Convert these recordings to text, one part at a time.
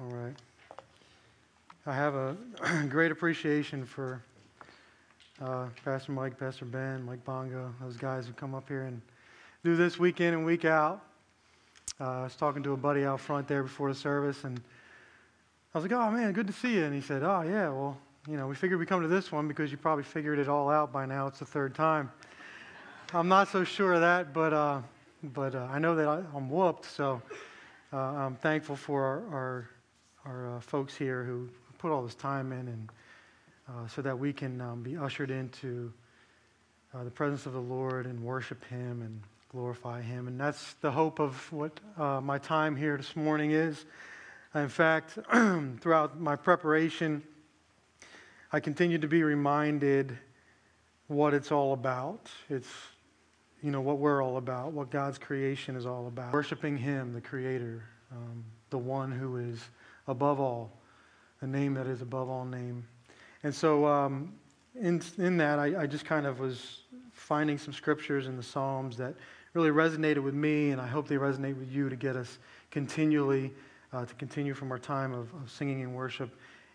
All right. I have a great appreciation for uh, Pastor Mike, Pastor Ben, Mike Bongo, those guys who come up here and do this week in and week out. Uh, I was talking to a buddy out front there before the service, and I was like, "Oh man, good to see you." And he said, "Oh yeah, well, you know, we figured we'd come to this one because you probably figured it all out by now. It's the third time." I'm not so sure of that, but uh, but uh, I know that I, am whooped. So uh, I'm thankful for our our, our uh, folks here who put all this time in, and uh, so that we can um, be ushered into uh, the presence of the Lord and worship Him and glorify Him. And that's the hope of what my time here this morning is. In fact, throughout my preparation, I continue to be reminded what it's all about. It's you know, what we're all about, what God's creation is all about. Worshiping Him, the Creator, um, the one who is above all, the name that is above all name. And so, um, in, in that, I, I just kind of was finding some scriptures in the Psalms that really resonated with me, and I hope they resonate with you to get us continually, uh, to continue from our time of, of singing and worship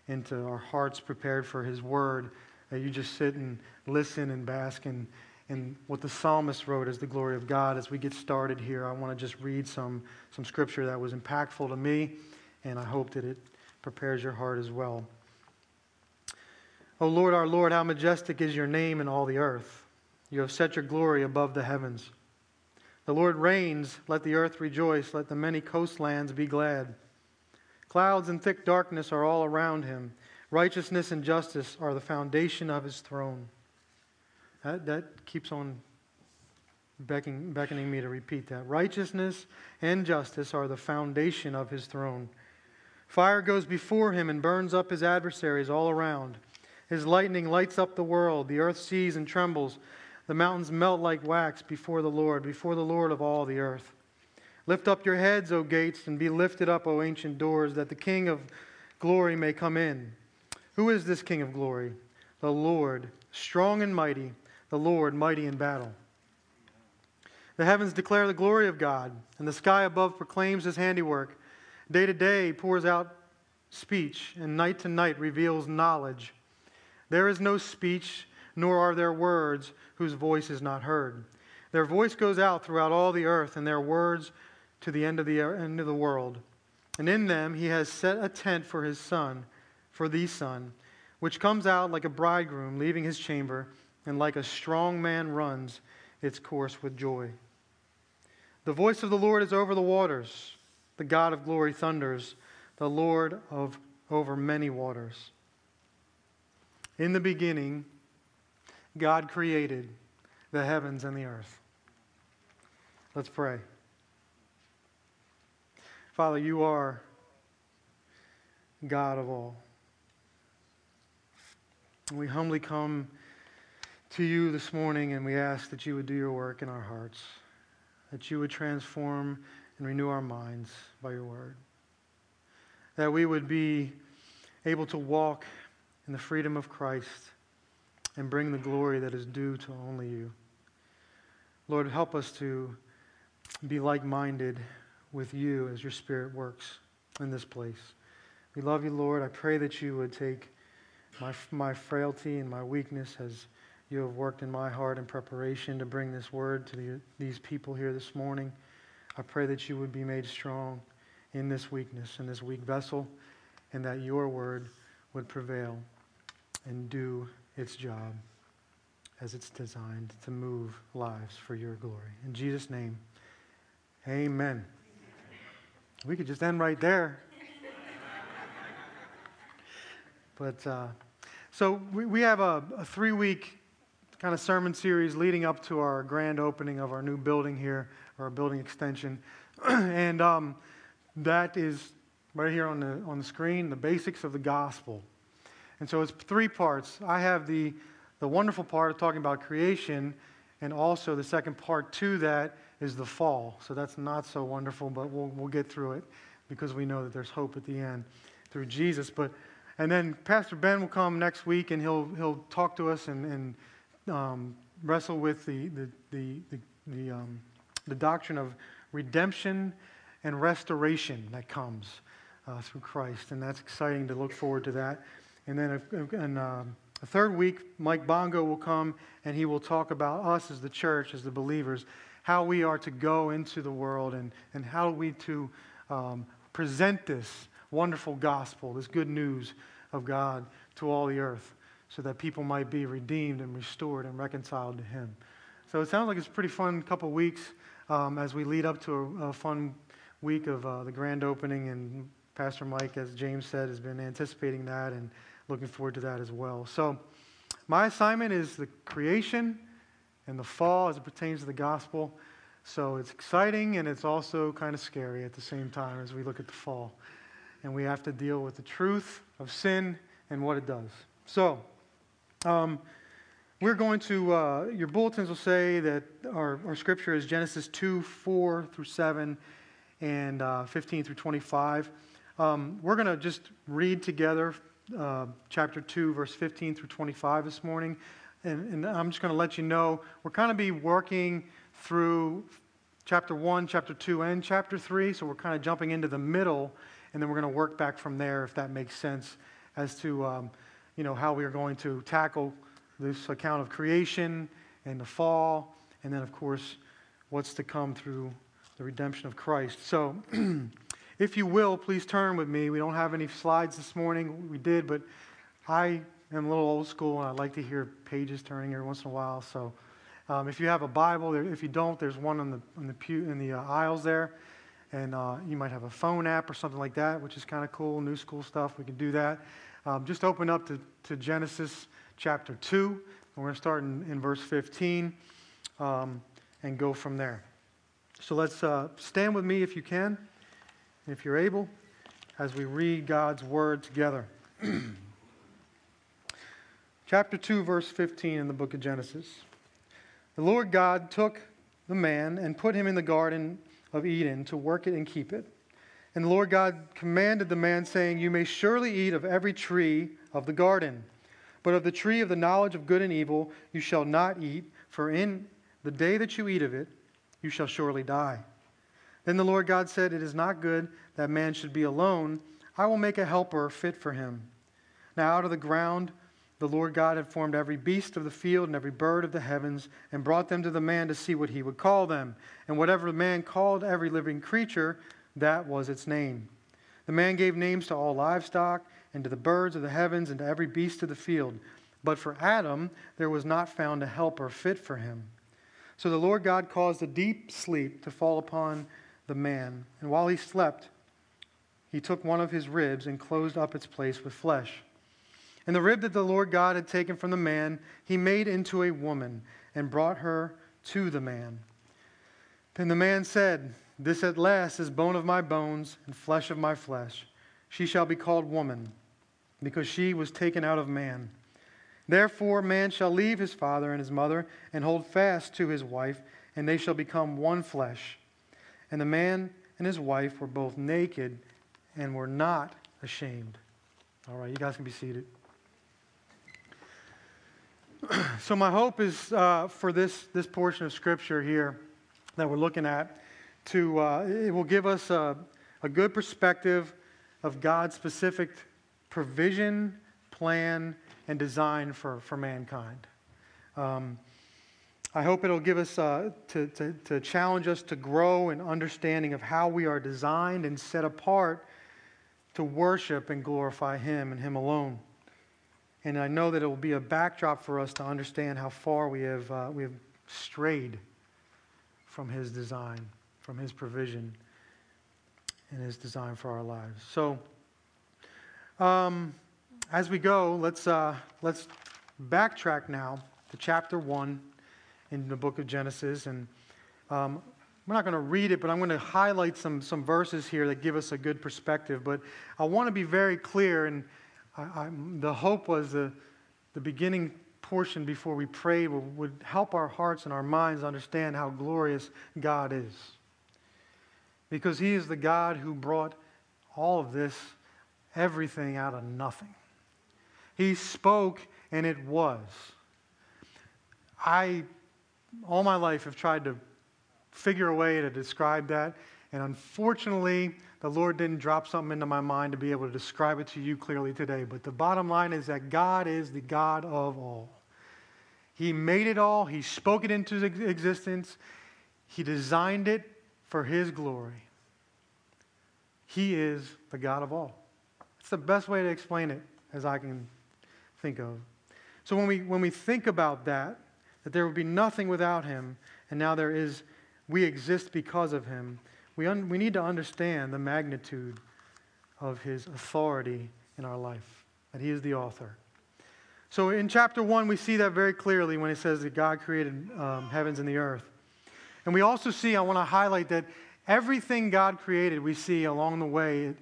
into our hearts prepared for His Word. That you just sit and listen and bask in and what the psalmist wrote as the glory of God. As we get started here, I want to just read some, some scripture that was impactful to me, and I hope that it prepares your heart as well. O Lord, our Lord, how majestic is your name in all the earth. You have set your glory above the heavens. The Lord reigns, let the earth rejoice, let the many coastlands be glad. Clouds and thick darkness are all around him. Righteousness and justice are the foundation of his throne. That, that keeps on beckoning, beckoning me to repeat that. Righteousness and justice are the foundation of his throne. Fire goes before him and burns up his adversaries all around. His lightning lights up the world. The earth sees and trembles. The mountains melt like wax before the Lord, before the Lord of all the earth. Lift up your heads, O gates, and be lifted up, O ancient doors, that the King of glory may come in. Who is this King of glory? The Lord, strong and mighty the Lord mighty in battle. The heavens declare the glory of God, and the sky above proclaims his handiwork. Day to day pours out speech, and night to night reveals knowledge. There is no speech, nor are there words whose voice is not heard. Their voice goes out throughout all the earth, and their words to the end of the end of the world. And in them he has set a tent for his sun, for the sun, which comes out like a bridegroom leaving his chamber and like a strong man runs its course with joy. The voice of the Lord is over the waters. The God of glory thunders, the Lord of over many waters. In the beginning, God created the heavens and the earth. Let's pray. Father, you are God of all. We humbly come to you this morning, and we ask that you would do your work in our hearts, that you would transform and renew our minds by your word, that we would be able to walk in the freedom of Christ and bring the glory that is due to only you. Lord, help us to be like minded with you as your Spirit works in this place. We love you, Lord. I pray that you would take my, my frailty and my weakness as you have worked in my heart in preparation to bring this word to the, these people here this morning. I pray that you would be made strong in this weakness, in this weak vessel, and that your word would prevail and do its job as it's designed to move lives for your glory. In Jesus' name, amen. We could just end right there. but uh, so we, we have a, a three week kind of sermon series leading up to our grand opening of our new building here, our building extension. and um, that is right here on the, on the screen the basics of the gospel. And so it's three parts. I have the, the wonderful part of talking about creation, and also the second part to that is the fall. So that's not so wonderful, but we'll, we'll get through it because we know that there's hope at the end through Jesus. But and then Pastor Ben will come next week and he'll he'll talk to us and, and um, wrestle with the, the, the, the, the, um, the, doctrine of redemption and restoration that comes uh, through Christ. And that's exciting to look forward to that. And then in, uh, a third week, Mike Bongo will come and he will talk about us as the church, as the believers, how we are to go into the world and, and how we to um, present this wonderful gospel, this good news of God to all the earth so that people might be redeemed and restored and reconciled to Him. So it sounds like it's a pretty fun couple weeks um, as we lead up to a, a fun week of uh, the grand opening. And Pastor Mike, as James said, has been anticipating that and looking forward to that as well. So my assignment is the creation and the fall as it pertains to the gospel. So it's exciting and it's also kind of scary at the same time as we look at the fall. And we have to deal with the truth of sin and what it does. So, um, we're going to, uh, your bulletins will say that our, our scripture is Genesis 2 4 through 7 and uh, 15 through 25. Um, we're going to just read together uh, chapter 2, verse 15 through 25 this morning. And, and I'm just going to let you know we're kind of be working through chapter 1, chapter 2, and chapter 3. So we're kind of jumping into the middle, and then we're going to work back from there, if that makes sense, as to um, you know, how we are going to tackle this account of creation and the fall, and then, of course, what's to come through the redemption of Christ. So, if you will, please turn with me. We don't have any slides this morning. We did, but I am a little old school, and I like to hear pages turning every once in a while. So, um, if you have a Bible, if you don't, there's one in the in the pew in the uh, aisles there, and uh, you might have a phone app or something like that, which is kind of cool, new school stuff. We can do that. Um, just open up to, to Genesis chapter 2. We're going to start in, in verse 15 um, and go from there. So let's uh, stand with me if you can, if you're able, as we read God's word together. chapter 2, verse 15 in the book of Genesis. The Lord God took the man and put him in the garden of Eden to work it and keep it. And the Lord God commanded the man, saying, You may surely eat of every tree of the garden, but of the tree of the knowledge of good and evil you shall not eat, for in the day that you eat of it, you shall surely die. Then the Lord God said, It is not good that man should be alone. I will make a helper fit for him. Now out of the ground the Lord God had formed every beast of the field and every bird of the heavens, and brought them to the man to see what he would call them. And whatever the man called every living creature, that was its name. The man gave names to all livestock, and to the birds of the heavens, and to every beast of the field. But for Adam, there was not found a helper fit for him. So the Lord God caused a deep sleep to fall upon the man. And while he slept, he took one of his ribs and closed up its place with flesh. And the rib that the Lord God had taken from the man, he made into a woman and brought her to the man. Then the man said, this at last is bone of my bones and flesh of my flesh. She shall be called woman, because she was taken out of man. Therefore, man shall leave his father and his mother and hold fast to his wife, and they shall become one flesh. And the man and his wife were both naked and were not ashamed. All right, you guys can be seated. so, my hope is uh, for this, this portion of Scripture here that we're looking at to, uh, it will give us a, a good perspective of God's specific provision, plan, and design for, for mankind. Um, I hope it'll give us, uh, to, to, to challenge us to grow in understanding of how we are designed and set apart to worship and glorify Him and Him alone. And I know that it will be a backdrop for us to understand how far we have, uh, we have strayed from His design from His provision and His design for our lives. So, um, as we go, let's, uh, let's backtrack now to chapter 1 in the book of Genesis. And um, we're not going to read it, but I'm going to highlight some, some verses here that give us a good perspective. But I want to be very clear, and I, I, the hope was the, the beginning portion before we pray would, would help our hearts and our minds understand how glorious God is because He is the God who brought all of this, everything out of nothing. He spoke and it was. I, all my life, have tried to figure a way to describe that, And unfortunately, the Lord didn't drop something into my mind to be able to describe it to you clearly today. But the bottom line is that God is the God of all. He made it all, He spoke it into existence, He designed it for His glory. He is the God of all. It's the best way to explain it as I can think of. So when we, when we think about that, that there would be nothing without Him, and now there is, we exist because of Him, we, un, we need to understand the magnitude of His authority in our life, that He is the author. So in chapter 1, we see that very clearly when it says that God created um, heavens and the earth. And we also see, I want to highlight that everything God created, we see along the way,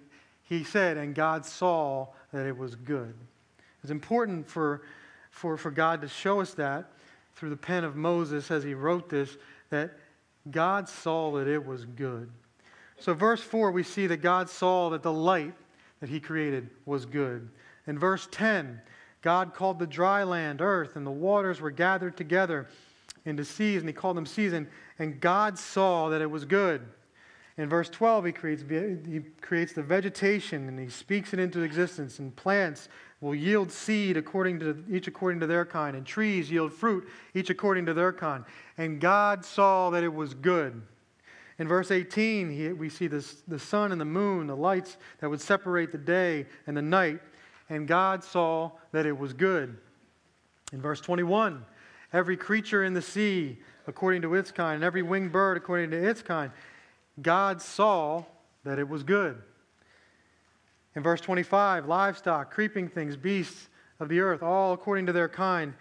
He said, and God saw that it was good. It's important for, for, for God to show us that through the pen of Moses as he wrote this, that God saw that it was good. So, verse 4, we see that God saw that the light that he created was good. In verse 10, God called the dry land earth, and the waters were gathered together into seas, and he called them seas, and, and God saw that it was good. In verse 12, he creates, he creates the vegetation and he speaks it into existence, and plants will yield seed according to each according to their kind, and trees yield fruit each according to their kind. And God saw that it was good. In verse 18, he, we see this, the sun and the moon, the lights that would separate the day and the night and God saw that it was good. In verse 21, every creature in the sea according to its kind, and every winged bird according to its kind, God saw that it was good. In verse 25, livestock, creeping things, beasts of the earth, all according to their kind,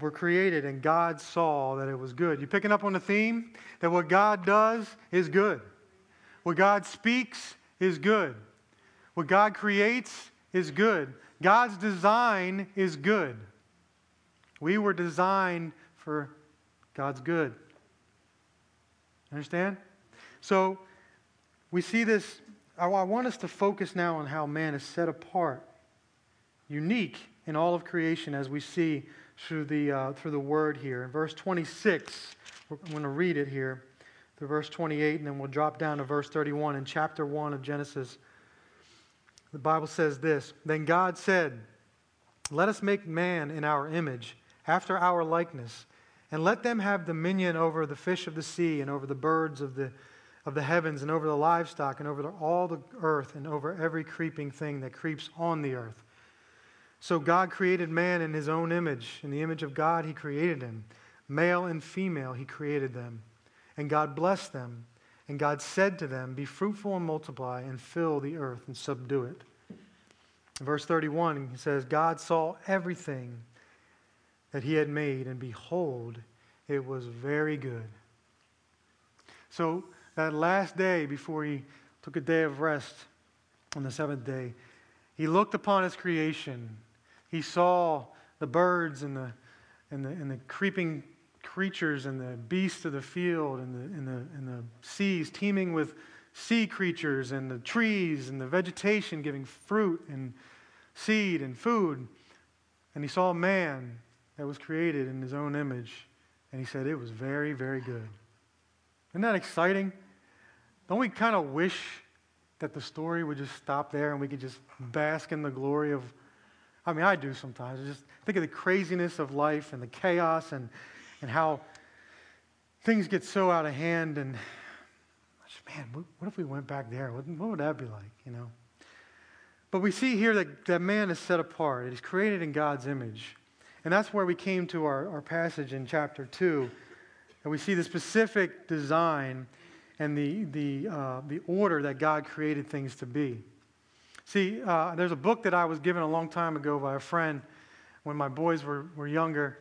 were created, and God saw that it was good. You picking up on the theme? That what God does is good. What God speaks is good. What God creates is good. God's design is good. We were designed for God's good. Understand? So we see this. I want us to focus now on how man is set apart, unique in all of creation, as we see through the, uh, through the word here. In verse 26, I'm going to read it here through verse 28, and then we'll drop down to verse 31 in chapter 1 of Genesis. The Bible says this Then God said, Let us make man in our image, after our likeness, and let them have dominion over the fish of the sea, and over the birds of the, of the heavens, and over the livestock, and over the, all the earth, and over every creeping thing that creeps on the earth. So God created man in his own image. In the image of God, he created him. Male and female, he created them. And God blessed them. And God said to them, Be fruitful and multiply, and fill the earth and subdue it. verse 31, he says, God saw everything that he had made, and behold, it was very good. So, that last day before he took a day of rest on the seventh day, he looked upon his creation. He saw the birds and the, and the, and the creeping creatures and the beasts of the field and the, and, the, and the seas teeming with sea creatures and the trees and the vegetation giving fruit and seed and food. And he saw man that was created in his own image. And he said, It was very, very good. Isn't that exciting? Don't we kind of wish that the story would just stop there and we could just bask in the glory of. I mean, I do sometimes. I just think of the craziness of life and the chaos and and how things get so out of hand. And man, what if we went back there? What, what would that be like, you know? But we see here that, that man is set apart. He's created in God's image. And that's where we came to our, our passage in chapter 2. And we see the specific design and the, the, uh, the order that God created things to be. See, uh, there's a book that I was given a long time ago by a friend when my boys were, were younger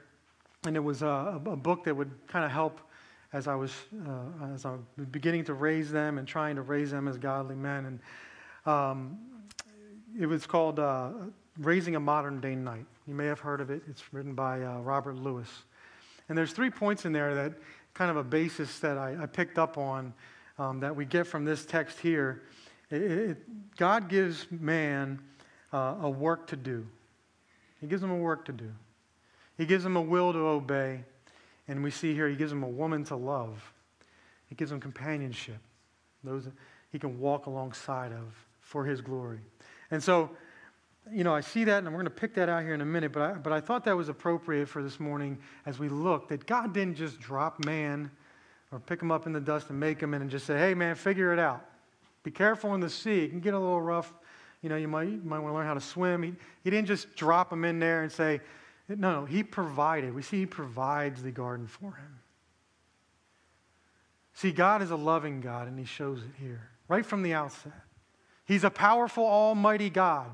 and it was a, a book that would kind of help as I was uh, as I was beginning to raise them and trying to raise them as godly men. And um, it was called uh, "Raising a Modern Day Knight." You may have heard of it. It's written by uh, Robert Lewis. And there's three points in there that kind of a basis that I, I picked up on um, that we get from this text here. It, it, God gives man uh, a work to do. He gives him a work to do. He gives him a will to obey. And we see here he gives him a woman to love. He gives him companionship. those he can walk alongside of for his glory. And so, you know, I see that, and we're going to pick that out here in a minute, but I, but I thought that was appropriate for this morning as we look that God didn't just drop man or pick him up in the dust and make him and just say, hey, man, figure it out. Be careful in the sea. It can get a little rough. You know, you might, you might want to learn how to swim. He, he didn't just drop him in there and say, no, no, he provided. We see he provides the garden for him. See, God is a loving God, and he shows it here right from the outset. He's a powerful, almighty God.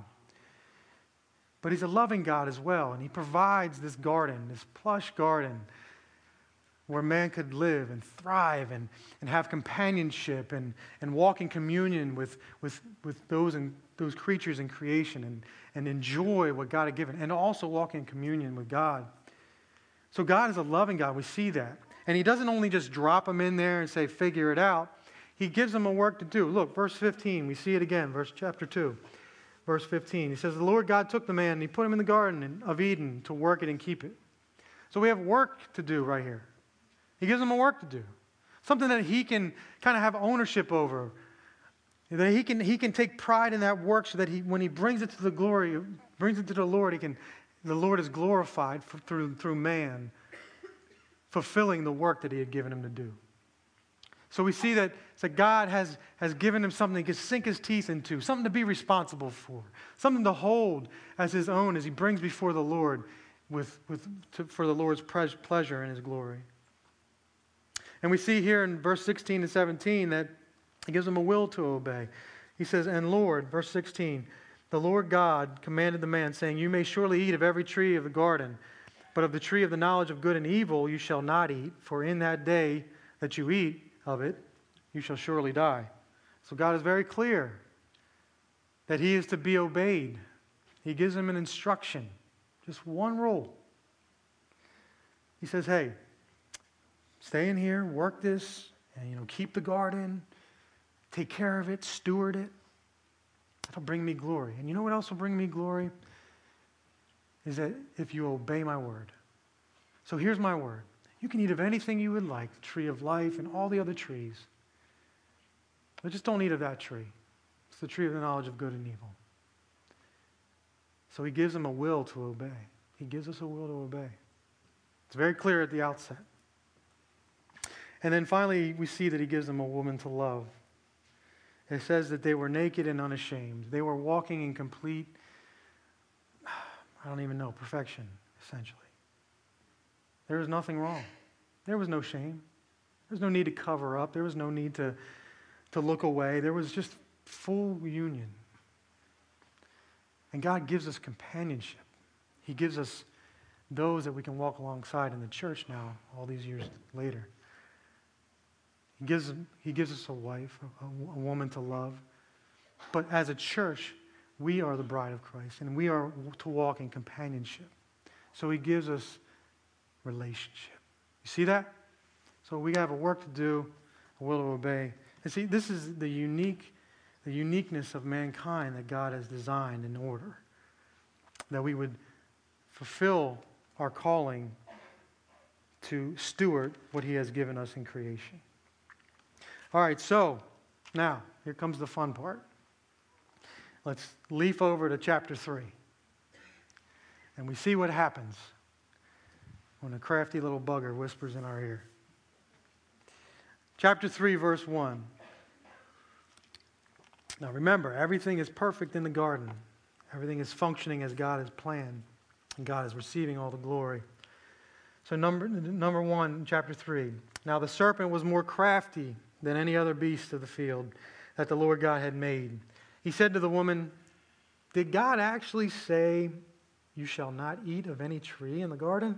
But he's a loving God as well, and he provides this garden, this plush garden, where man could live and thrive and, and have companionship and, and walk in communion with, with, with those, in, those creatures in creation and, and enjoy what God had given, and also walk in communion with God. So, God is a loving God. We see that. And he doesn't only just drop them in there and say, figure it out. He gives them a work to do. Look, verse 15, we see it again, verse chapter 2 verse 15. He says, The Lord God took the man and he put him in the garden of Eden to work it and keep it. So we have work to do right here. He gives him a work to do, something that he can kind of have ownership over. That he can, he can take pride in that work so that he, when he brings it to the glory, brings it to the Lord, he can, the Lord is glorified for, through, through man, fulfilling the work that he had given him to do. So we see that, that God has, has given him something can sink his teeth into, something to be responsible for, something to hold as his own as he brings before the Lord with, with, to, for the Lord's pleasure and his glory. And we see here in verse 16 and 17 that he gives him a will to obey. He says, And Lord, verse 16, the Lord God commanded the man, saying, You may surely eat of every tree of the garden, but of the tree of the knowledge of good and evil you shall not eat, for in that day that you eat, of it, you shall surely die. So God is very clear that he is to be obeyed. He gives him an instruction, just one rule. He says, "Hey, stay in here, work this, and you know, keep the garden, take care of it, steward it. That'll bring me glory. And you know what else will bring me glory? Is that if you obey my word. So here's my word. You can eat of anything you would like, the tree of life and all the other trees. But just don't eat of that tree. It's the tree of the knowledge of good and evil. So he gives them a will to obey. He gives us a will to obey. It's very clear at the outset. And then finally, we see that he gives them a woman to love. It says that they were naked and unashamed. They were walking in complete, I don't even know, perfection, essentially. There was nothing wrong. There was no shame. There was no need to cover up. There was no need to, to look away. There was just full union. And God gives us companionship. He gives us those that we can walk alongside in the church now, all these years later. He gives, he gives us a wife, a, a woman to love. But as a church, we are the bride of Christ, and we are to walk in companionship. So he gives us relationship. You see that? So we have a work to do, a will to obey. And see, this is the unique, the uniqueness of mankind that God has designed in order. That we would fulfill our calling to steward what He has given us in creation. All right, so now here comes the fun part. Let's leaf over to chapter 3. And we see what happens when a crafty little bugger whispers in our ear. Chapter 3, verse 1. Now remember, everything is perfect in the garden. Everything is functioning as God has planned, and God is receiving all the glory. So, number, number one, chapter 3. Now the serpent was more crafty than any other beast of the field that the Lord God had made. He said to the woman, Did God actually say, You shall not eat of any tree in the garden?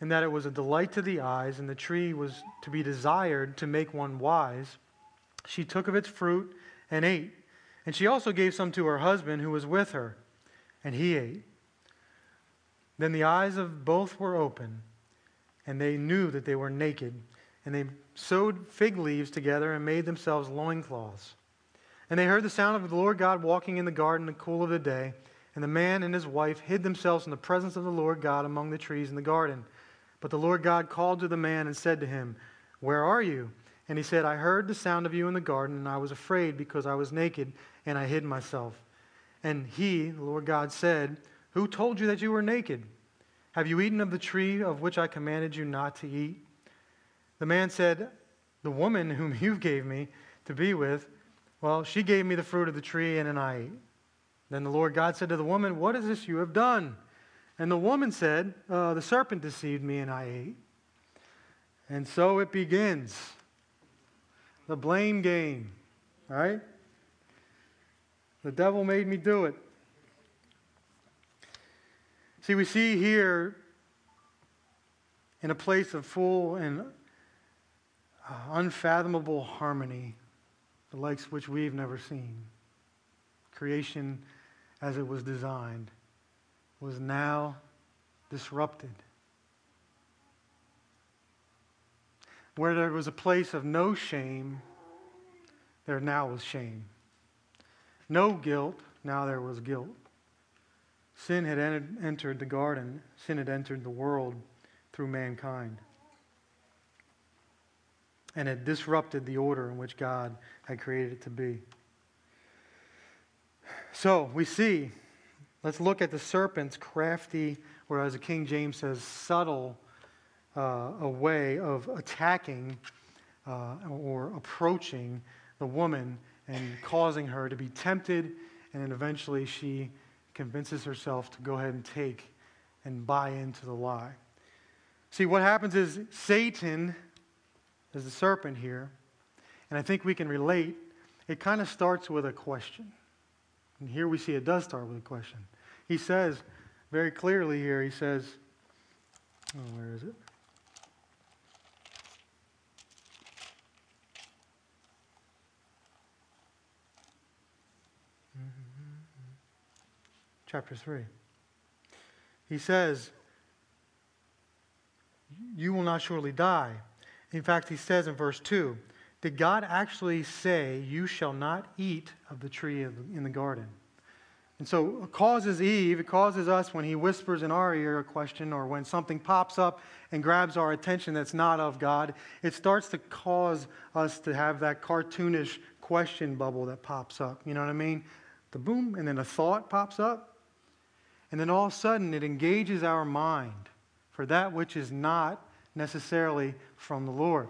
and that it was a delight to the eyes, and the tree was to be desired to make one wise, she took of its fruit and ate. And she also gave some to her husband who was with her, and he ate. Then the eyes of both were open, and they knew that they were naked. And they sewed fig leaves together and made themselves loincloths. And they heard the sound of the Lord God walking in the garden in the cool of the day. And the man and his wife hid themselves in the presence of the Lord God among the trees in the garden. But the Lord God called to the man and said to him, Where are you? And he said, I heard the sound of you in the garden, and I was afraid because I was naked, and I hid myself. And he, the Lord God, said, Who told you that you were naked? Have you eaten of the tree of which I commanded you not to eat? The man said, The woman whom you gave me to be with, well, she gave me the fruit of the tree, and then I ate. Then the Lord God said to the woman, What is this you have done? And the woman said, uh, The serpent deceived me, and I ate. And so it begins the blame game, right? The devil made me do it. See, we see here in a place of full and uh, unfathomable harmony, the likes which we've never seen. Creation as it was designed was now disrupted. Where there was a place of no shame, there now was shame. No guilt, now there was guilt. Sin had entered the garden, sin had entered the world through mankind. And it disrupted the order in which God had created it to be. So we see, let's look at the serpent's crafty, or as the King James says, subtle uh, a way of attacking uh, or approaching the woman and causing her to be tempted, and then eventually she convinces herself to go ahead and take and buy into the lie. See, what happens is Satan is the serpent here, and I think we can relate. It kind of starts with a question. And here we see it does start with a question. He says very clearly here, he says, oh, where is it? chapter 3. He says, You will not surely die. In fact, he says in verse 2, Did God actually say, You shall not eat of the tree in the garden? And so it causes Eve, it causes us when he whispers in our ear a question or when something pops up and grabs our attention that's not of God, it starts to cause us to have that cartoonish question bubble that pops up. You know what I mean? The boom, and then a thought pops up, and then all of a sudden, it engages our mind for that which is not necessarily from the Lord.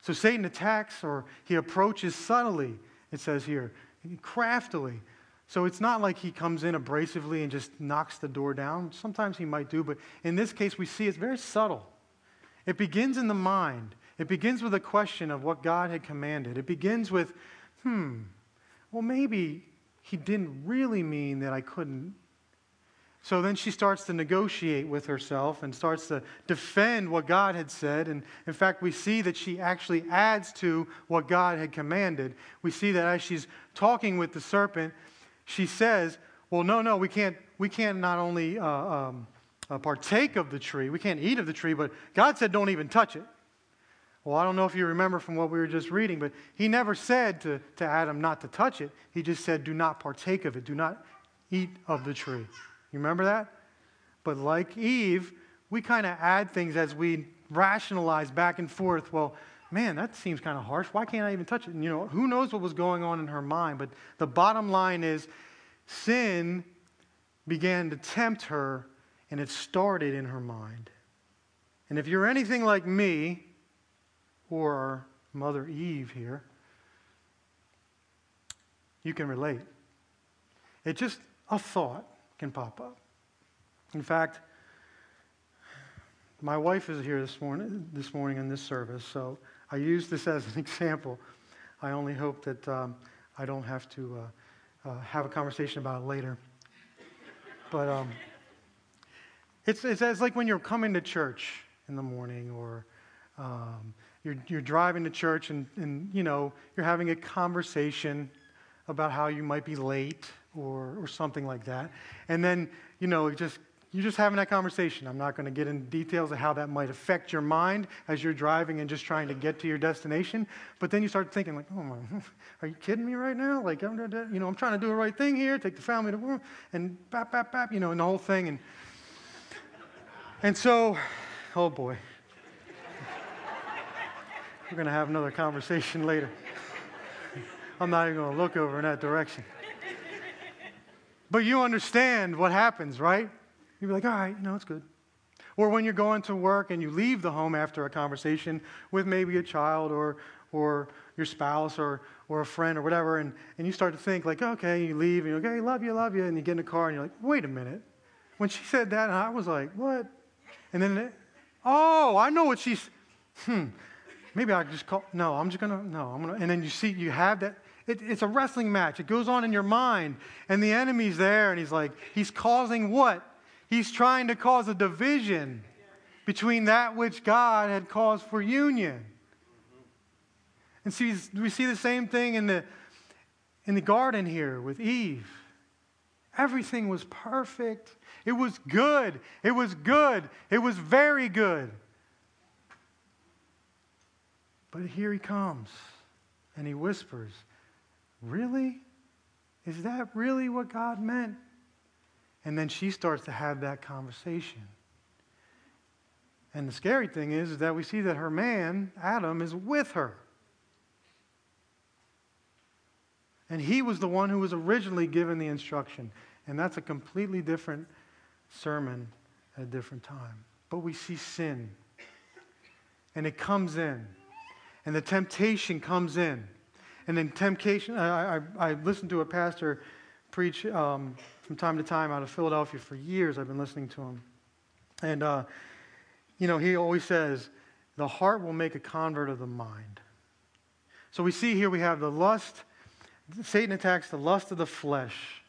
So Satan attacks or he approaches subtly, it says here, craftily. So it's not like he comes in abrasively and just knocks the door down. Sometimes he might do, but in this case, we see it's very subtle. It begins in the mind. It begins with a question of what God had commanded. It begins with, hmm, well, maybe he didn't really mean that I couldn't so then she starts to negotiate with herself and starts to defend what God had said. And in fact, we see that she actually adds to what God had commanded. We see that as she's talking with the serpent, she says, Well, no, no, we can't, we can't not only uh, um, uh, partake of the tree, we can't eat of the tree, but God said, Don't even touch it. Well, I don't know if you remember from what we were just reading, but he never said to, to Adam not to touch it. He just said, Do not partake of it, do not eat of the tree. You remember that? But like Eve, we kind of add things as we rationalize back and forth. Well, man, that seems kind of harsh. Why can't I even touch it? And, you know, who knows what was going on in her mind? But the bottom line is sin began to tempt her, and it started in her mind. And if you're anything like me, or Mother Eve here, you can relate. It's just a thought can pop up. In fact, my wife is here this morning, this morning in this service, so I use this as an example. I only hope that um, I don't have to uh, uh, have a conversation about it later. But um, it's, it's, it's like when you're coming to church in the morning or um, you're, you're driving to church and, and, you know, you're having a conversation about how you might be late or, or something like that. And then, you know, just you're just having that conversation. I'm not going to get into details of how that might affect your mind as you're driving and just trying to get to your destination. But then you start thinking, like, oh my, are you kidding me right now? Like, I'm, you know, I'm trying to do the right thing here, take the family to work, and bap, bap, bap, you know, and the whole thing. And, and so, oh boy, we're going to have another conversation later. I'm not even going to look over in that direction. But you understand what happens, right? You'd be like, all right, no, it's good. Or when you're going to work and you leave the home after a conversation with maybe a child or, or your spouse or, or a friend or whatever, and, and you start to think, like, okay, you leave and you're like, okay, love you, love you, and you get in the car and you're like, wait a minute. When she said that, I was like, what? And then, oh, I know what she's, hmm, maybe I just call, no, I'm just gonna, no, I'm gonna, and then you see, you have that, it, it's a wrestling match. It goes on in your mind, and the enemy's there, and he's like, he's causing what? He's trying to cause a division between that which God had caused for union. And see, we see the same thing in the, in the garden here with Eve. Everything was perfect. It was good. It was good. It was very good. But here he comes and he whispers, Really? Is that really what God meant? And then she starts to have that conversation. And the scary thing is, is that we see that her man, Adam, is with her. And he was the one who was originally given the instruction. And that's a completely different sermon at a different time. But we see sin. And it comes in. And the temptation comes in. And then temptation, I, I, I listened to a pastor preach um, from time to time out of Philadelphia for years. I've been listening to him. And, uh, you know, he always says, the heart will make a convert of the mind. So we see here we have the lust. Satan attacks the lust of the flesh.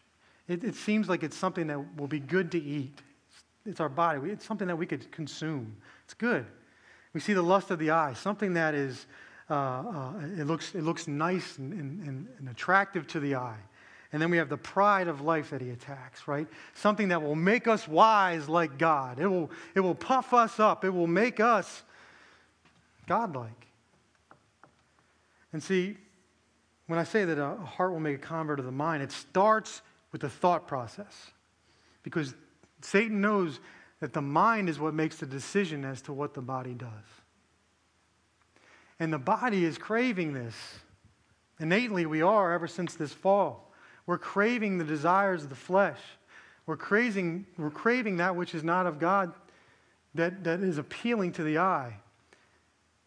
It, it seems like it's something that will be good to eat. It's, it's our body. It's something that we could consume. It's good. We see the lust of the eye, something that is, uh, uh, it, looks, it looks nice and, and, and attractive to the eye. And then we have the pride of life that he attacks, right? Something that will make us wise like God. It will, it will puff us up. It will make us godlike. And see, when I say that a heart will make a convert of the mind, it starts with the thought process. Because Satan knows that the mind is what makes the decision as to what the body does. And the body is craving this. Innately, we are ever since this fall. We're craving the desires of the flesh. We're craving, we're craving that which is not of God, that, that is appealing to the eye.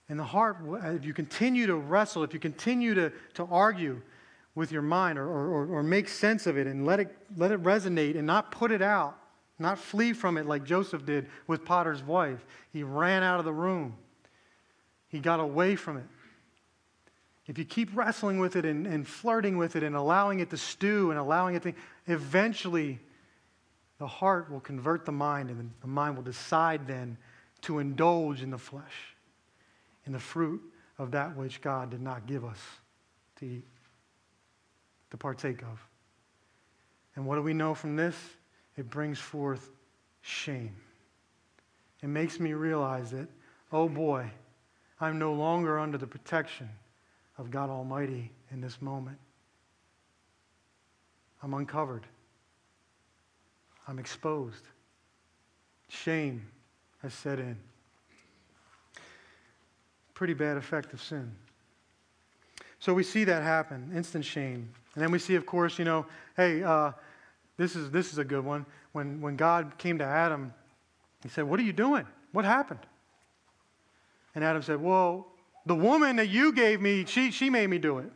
And the heart, uh, if you continue to wrestle, if you continue to, to argue with your mind or, or, or make sense of it and let it, let it resonate and not put it out, not flee from it like Joseph did with Potiphar's wife, he ran out of the room. He got away from it. If you keep wrestling with it and, and flirting with it and allowing it to stew and allowing it to, eventually the heart will convert the mind and the mind will decide then to indulge in the flesh, in the fruit of that which God did not give us to eat, to partake of. And what do we know from this? It brings forth shame. It makes me realize that, oh boy, I'm no longer under the protection of God Almighty in this moment. I'm uncovered. I'm exposed. Shame has set in. Pretty bad effect of sin. So we see that happen, instant shame. And then we see, of course, you know, hey, uh, this, is, this is a good one. When, when God came to Adam, he said, What are you doing? What happened? And Adam said, Well, the woman that you gave me, she, she made me do it.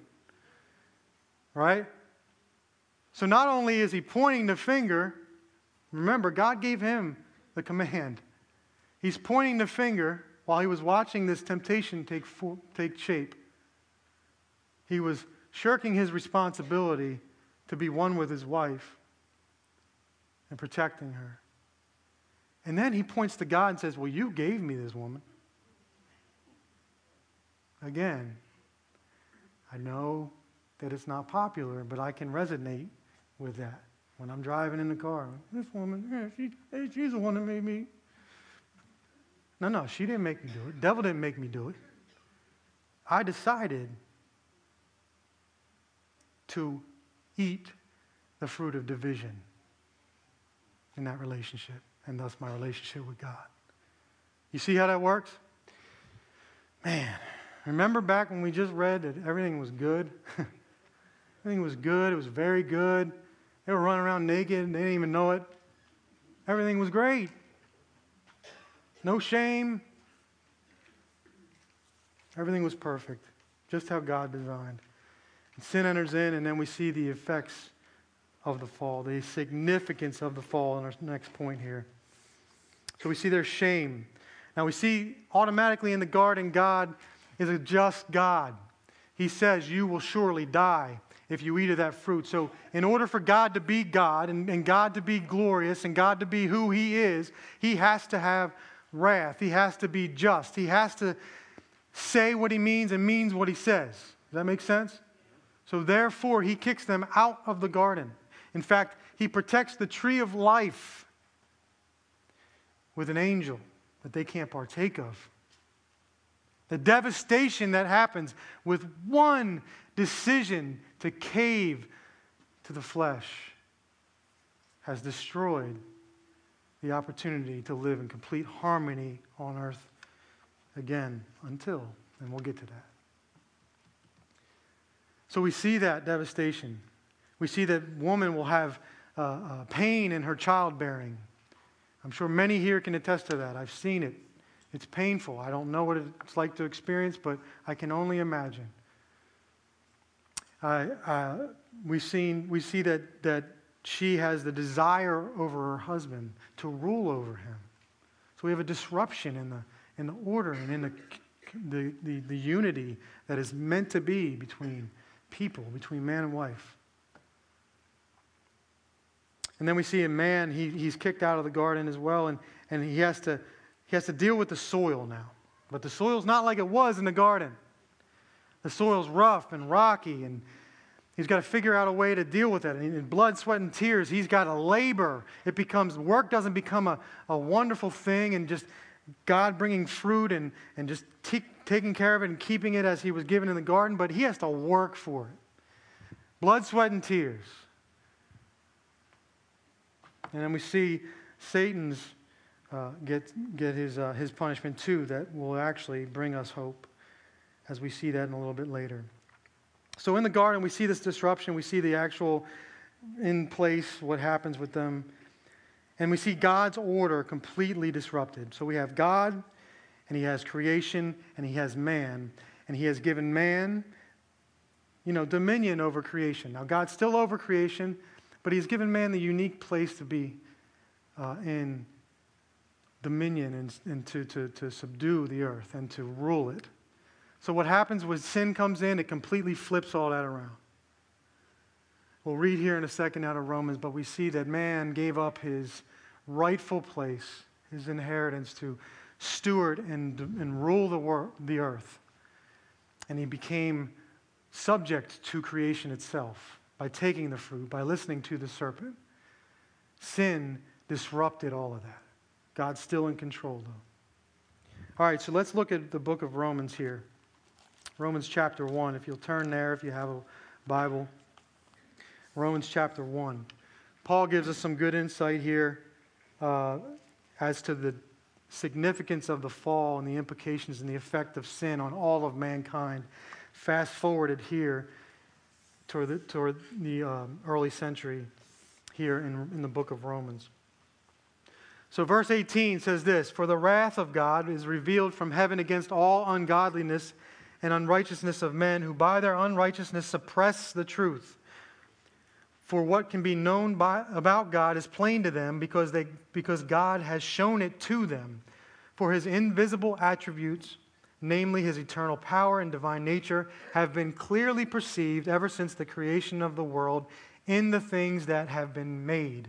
Right? So not only is he pointing the finger, remember, God gave him the command. He's pointing the finger while he was watching this temptation take, take shape. He was shirking his responsibility to be one with his wife and protecting her. And then he points to God and says, Well, you gave me this woman. Again, I know that it's not popular, but I can resonate with that. When I'm driving in the car, this woman, yeah, she, she's the one that made me. No, no, she didn't make me do it. Devil didn't make me do it. I decided to eat the fruit of division in that relationship, and thus my relationship with God. You see how that works? Man, remember back when we just read that everything was good? everything was good, it was very good. They were running around naked, and they didn't even know it. Everything was great. No shame. Everything was perfect, just how God designed. And sin enters in, and then we see the effects of the fall, the significance of the fall in our next point here. So we see their shame. Now we see automatically in the garden, God is a just God. He says, You will surely die if you eat of that fruit. So, in order for God to be God and, and God to be glorious and God to be who He is, He has to have wrath. He has to be just. He has to say what He means and means what He says. Does that make sense? So, therefore, He kicks them out of the garden. In fact, He protects the tree of life with an angel that they can't partake of. The devastation that happens with one decision to cave to the flesh has destroyed the opportunity to live in complete harmony on earth again until, and we'll get to that. So we see that devastation. We see that woman will have uh, uh, pain in her childbearing. I'm sure many here can attest to that. I've seen it. It's painful. I don't know what it's like to experience, but I can only imagine. Uh, uh, we've seen, we see that, that she has the desire over her husband to rule over him. So we have a disruption in the, in the order and in the, the, the, the unity that is meant to be between people, between man and wife. And then we see a man, he, he's kicked out of the garden as well, and, and he, has to, he has to deal with the soil now. But the soil's not like it was in the garden. The soil's rough and rocky, and he's got to figure out a way to deal with it. And in blood, sweat, and tears, he's got to labor. It becomes, work doesn't become a, a wonderful thing and just God bringing fruit and, and just t- taking care of it and keeping it as he was given in the garden, but he has to work for it. Blood, sweat, and tears. And then we see Satan's uh, get, get his, uh, his punishment too, that will actually bring us hope as we see that in a little bit later. So in the garden, we see this disruption. We see the actual in place, what happens with them. And we see God's order completely disrupted. So we have God, and He has creation, and He has man. And He has given man, you know, dominion over creation. Now, God's still over creation, but He's given man the unique place to be uh, in dominion and, and to, to, to subdue the earth and to rule it. So, what happens when sin comes in, it completely flips all that around. We'll read here in a second out of Romans, but we see that man gave up his rightful place, his inheritance to steward and, and rule the, wor- the earth. And he became subject to creation itself by taking the fruit, by listening to the serpent. Sin disrupted all of that. God's still in control, though. All right, so let's look at the book of Romans here. Romans chapter 1. If you'll turn there, if you have a Bible. Romans chapter 1. Paul gives us some good insight here uh, as to the significance of the fall and the implications and the effect of sin on all of mankind. Fast forwarded here toward the, toward the um, early century here in, in the book of Romans. So, verse 18 says this For the wrath of God is revealed from heaven against all ungodliness and unrighteousness of men who by their unrighteousness suppress the truth. For what can be known by, about God is plain to them because, they, because God has shown it to them. For his invisible attributes, namely his eternal power and divine nature, have been clearly perceived ever since the creation of the world in the things that have been made.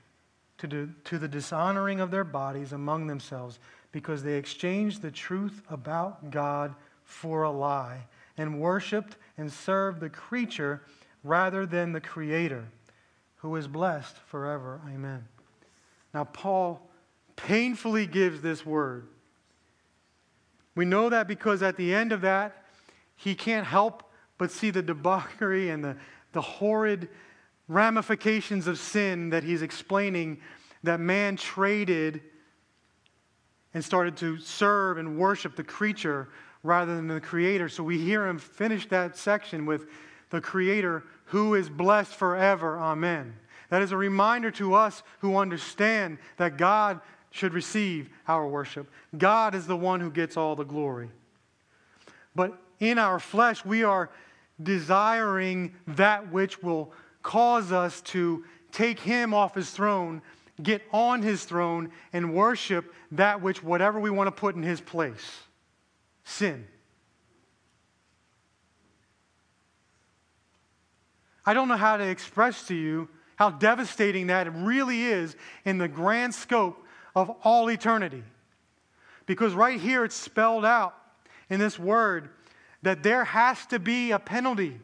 to, do, to the dishonoring of their bodies among themselves, because they exchanged the truth about God for a lie and worshiped and served the creature rather than the Creator, who is blessed forever. Amen. Now, Paul painfully gives this word. We know that because at the end of that, he can't help but see the debauchery and the, the horrid ramifications of sin that he's explaining that man traded and started to serve and worship the creature rather than the creator. So we hear him finish that section with the creator who is blessed forever. Amen. That is a reminder to us who understand that God should receive our worship. God is the one who gets all the glory. But in our flesh, we are desiring that which will cause us to take him off his throne, get on his throne, and worship that which, whatever we want to put in his place sin. I don't know how to express to you how devastating that really is in the grand scope of all eternity. Because right here it's spelled out in this word that there has to be a penalty.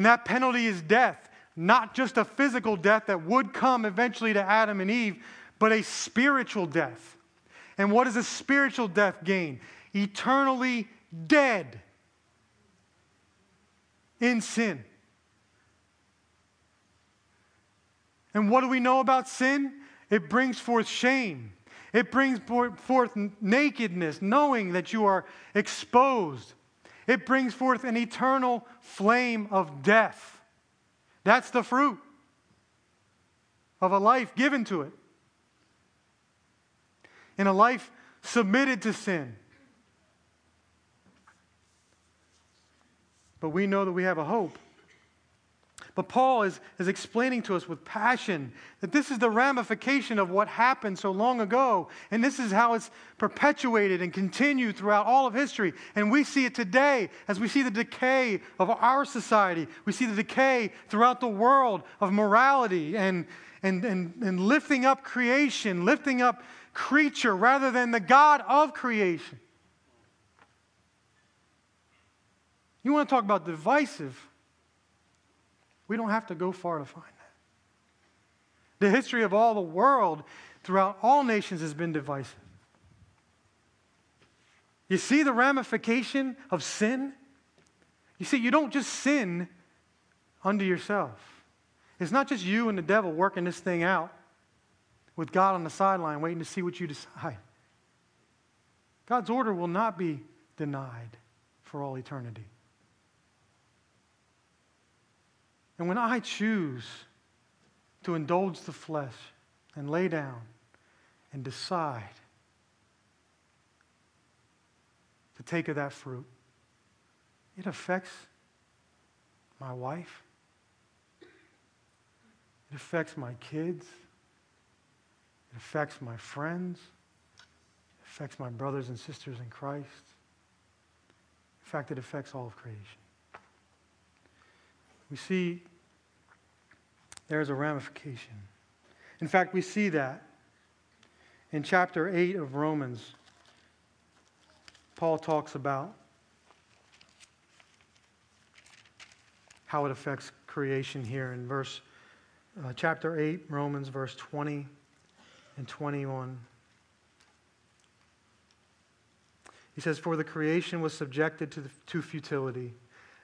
And that penalty is death, not just a physical death that would come eventually to Adam and Eve, but a spiritual death. And what does a spiritual death gain? Eternally dead in sin. And what do we know about sin? It brings forth shame. It brings forth nakedness, knowing that you are exposed. It brings forth an eternal flame of death. That's the fruit of a life given to it. In a life submitted to sin. But we know that we have a hope. But Paul is, is explaining to us with passion that this is the ramification of what happened so long ago. And this is how it's perpetuated and continued throughout all of history. And we see it today as we see the decay of our society. We see the decay throughout the world of morality and, and, and, and lifting up creation, lifting up creature rather than the God of creation. You want to talk about divisive? We don't have to go far to find that. The history of all the world throughout all nations has been divisive. You see the ramification of sin? You see, you don't just sin unto yourself. It's not just you and the devil working this thing out with God on the sideline waiting to see what you decide. God's order will not be denied for all eternity. And when I choose to indulge the flesh and lay down and decide to take of that fruit, it affects my wife. It affects my kids. It affects my friends. It affects my brothers and sisters in Christ. In fact, it affects all of creation. We see there's a ramification. In fact, we see that in chapter 8 of Romans. Paul talks about how it affects creation here in verse uh, chapter 8 Romans verse 20 and 21. He says for the creation was subjected to, the, to futility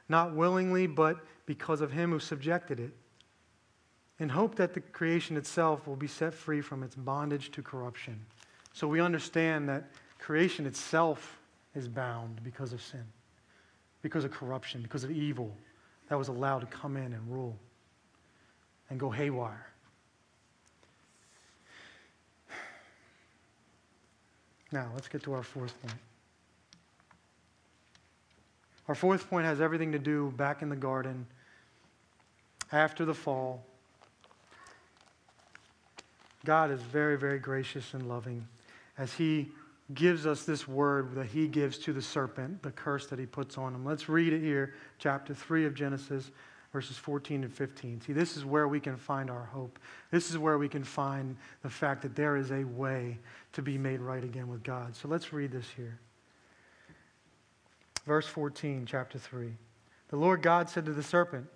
not willingly but because of him who subjected it in hope that the creation itself will be set free from its bondage to corruption. So we understand that creation itself is bound because of sin, because of corruption, because of evil that was allowed to come in and rule and go haywire. Now, let's get to our fourth point. Our fourth point has everything to do back in the garden after the fall, God is very, very gracious and loving as He gives us this word that He gives to the serpent, the curse that He puts on him. Let's read it here, chapter 3 of Genesis, verses 14 and 15. See, this is where we can find our hope. This is where we can find the fact that there is a way to be made right again with God. So let's read this here. Verse 14, chapter 3. The Lord God said to the serpent,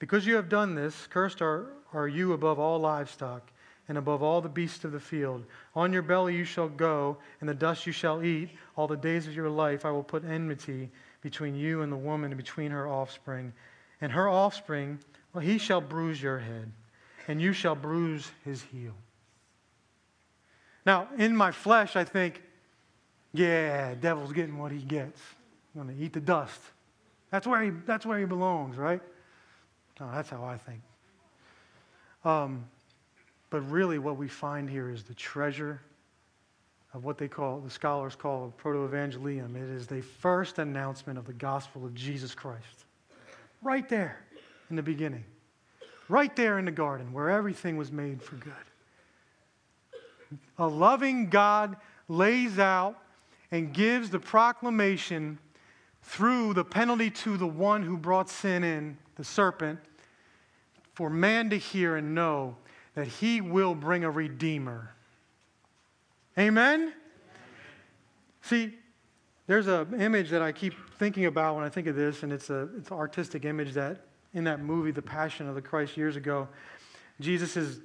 Because you have done this, cursed are, are you above all livestock and above all the beasts of the field. On your belly you shall go, and the dust you shall eat. All the days of your life I will put enmity between you and the woman, and between her offspring. And her offspring, well, he shall bruise your head, and you shall bruise his heel. Now, in my flesh, I think, yeah, devil's getting what he gets. I'm going to eat the dust. That's where he, that's where he belongs, right? No, that's how I think. Um, but really, what we find here is the treasure of what they call, the scholars call a proto-evangelium. It is the first announcement of the gospel of Jesus Christ. Right there in the beginning. Right there in the garden where everything was made for good. A loving God lays out and gives the proclamation through the penalty to the one who brought sin in, the serpent, for man to hear and know that he will bring a redeemer. Amen? See, there's an image that I keep thinking about when I think of this, and it's, a, it's an artistic image that in that movie, The Passion of the Christ, years ago, Jesus is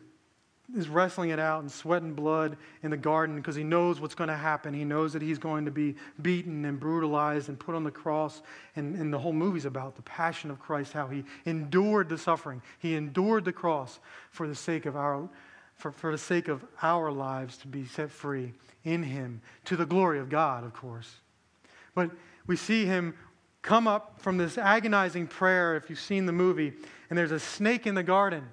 is wrestling it out and sweating blood in the garden because he knows what's going to happen. He knows that he's going to be beaten and brutalized and put on the cross. And, and the whole movie's about the passion of Christ, how he endured the suffering. He endured the cross for the sake of our, for, for the sake of our lives to be set free in him, to the glory of God, of course. But we see him come up from this agonizing prayer, if you've seen the movie, and there's a snake in the garden,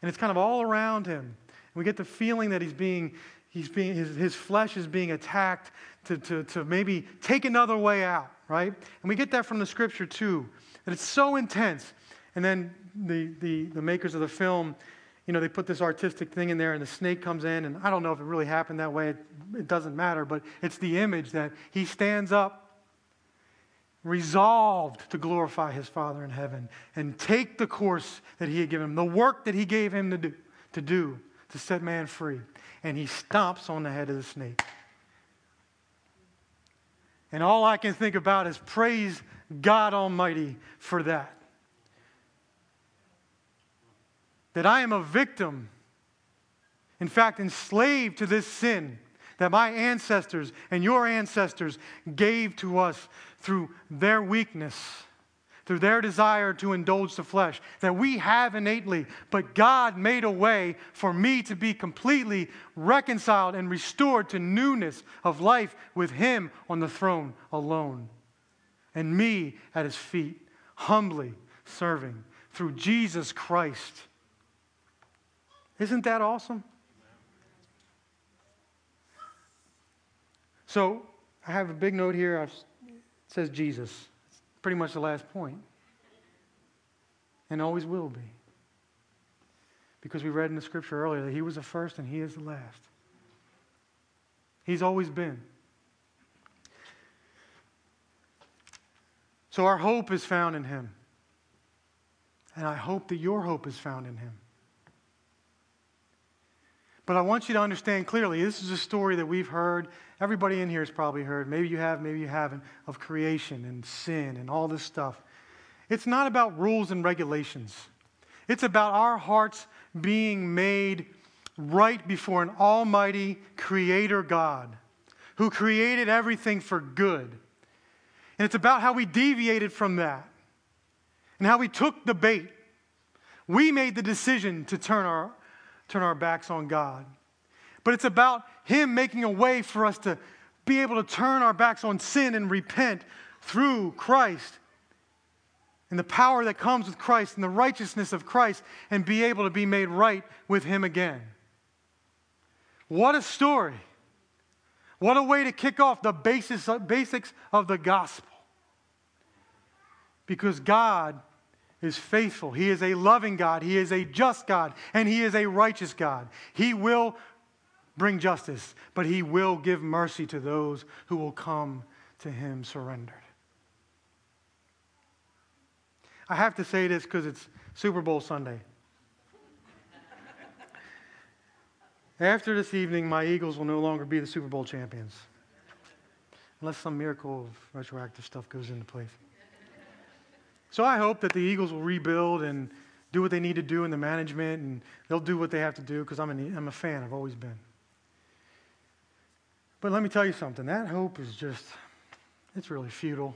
and it's kind of all around him. We get the feeling that he's being, he's being his, his flesh is being attacked to, to, to maybe take another way out, right? And we get that from the scripture too, that it's so intense. And then the, the, the makers of the film, you know, they put this artistic thing in there and the snake comes in, and I don't know if it really happened that way. It, it doesn't matter, but it's the image that he stands up resolved to glorify his Father in heaven and take the course that he had given him, the work that he gave him to do, to do to set man free. And he stomps on the head of the snake. And all I can think about is praise God Almighty for that. That I am a victim, in fact, enslaved to this sin that my ancestors and your ancestors gave to us through their weakness through their desire to indulge the flesh that we have innately, but God made a way for me to be completely reconciled and restored to newness of life with Him on the throne alone, and me at His feet, humbly serving through Jesus Christ. Isn't that awesome? So I have a big note here. It says Jesus pretty much the last point. And always will be. Because we read in the scripture earlier that he was the first and he is the last. He's always been. So our hope is found in him. And I hope that your hope is found in him. But I want you to understand clearly this is a story that we've heard. Everybody in here has probably heard. Maybe you have, maybe you haven't, of creation and sin and all this stuff. It's not about rules and regulations, it's about our hearts being made right before an almighty creator God who created everything for good. And it's about how we deviated from that and how we took the bait. We made the decision to turn our turn our backs on God. But it's about Him making a way for us to be able to turn our backs on sin and repent through Christ and the power that comes with Christ and the righteousness of Christ and be able to be made right with Him again. What a story! What a way to kick off the basis, basics of the gospel. Because God is faithful. He is a loving God. He is a just God. And He is a righteous God. He will bring justice, but He will give mercy to those who will come to Him surrendered. I have to say this because it's Super Bowl Sunday. After this evening, my Eagles will no longer be the Super Bowl champions. Unless some miracle of retroactive stuff goes into place. So I hope that the Eagles will rebuild and do what they need to do in the management, and they'll do what they have to do because I'm, I'm a fan. I've always been. But let me tell you something that hope is just, it's really futile.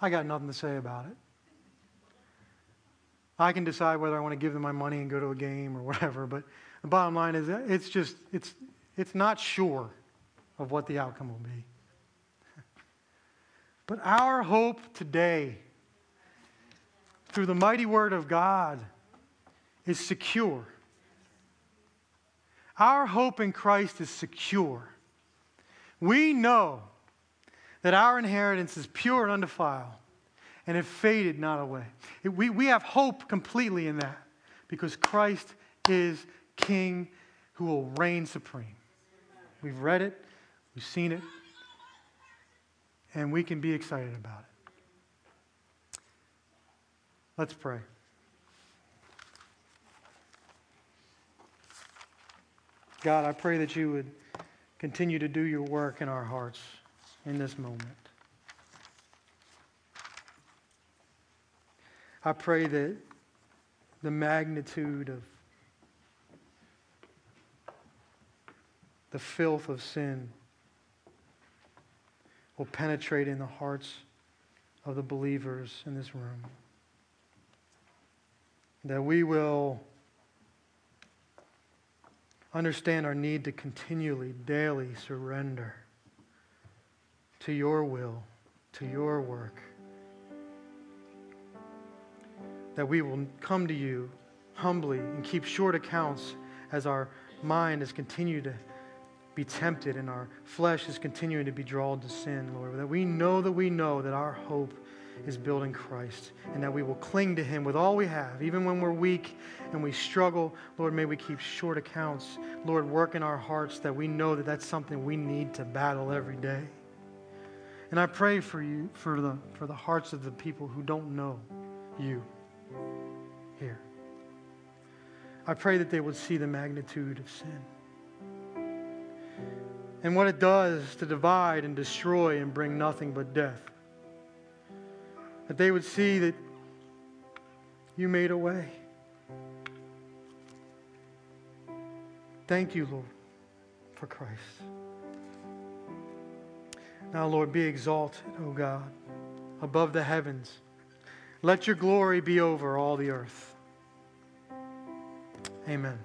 I got nothing to say about it. I can decide whether I want to give them my money and go to a game or whatever, but the bottom line is it's just, it's, it's not sure of what the outcome will be. But our hope today, through the mighty word of God, is secure. Our hope in Christ is secure. We know that our inheritance is pure and undefiled and it faded not away. We, we have hope completely in that because Christ is King who will reign supreme. We've read it, we've seen it, and we can be excited about it. Let's pray. God, I pray that you would continue to do your work in our hearts in this moment. I pray that the magnitude of the filth of sin will penetrate in the hearts of the believers in this room. That we will understand our need to continually, daily surrender to your will, to your work. That we will come to you humbly and keep short accounts as our mind has continued to be tempted and our flesh is continuing to be drawn to sin, Lord. That we know that we know that our hope is building Christ and that we will cling to Him with all we have, even when we're weak and we struggle. Lord, may we keep short accounts. Lord, work in our hearts that we know that that's something we need to battle every day. And I pray for you, for the, for the hearts of the people who don't know you here. I pray that they would see the magnitude of sin and what it does to divide and destroy and bring nothing but death. That they would see that you made a way. Thank you, Lord, for Christ. Now, Lord, be exalted, O God, above the heavens. Let your glory be over all the earth. Amen.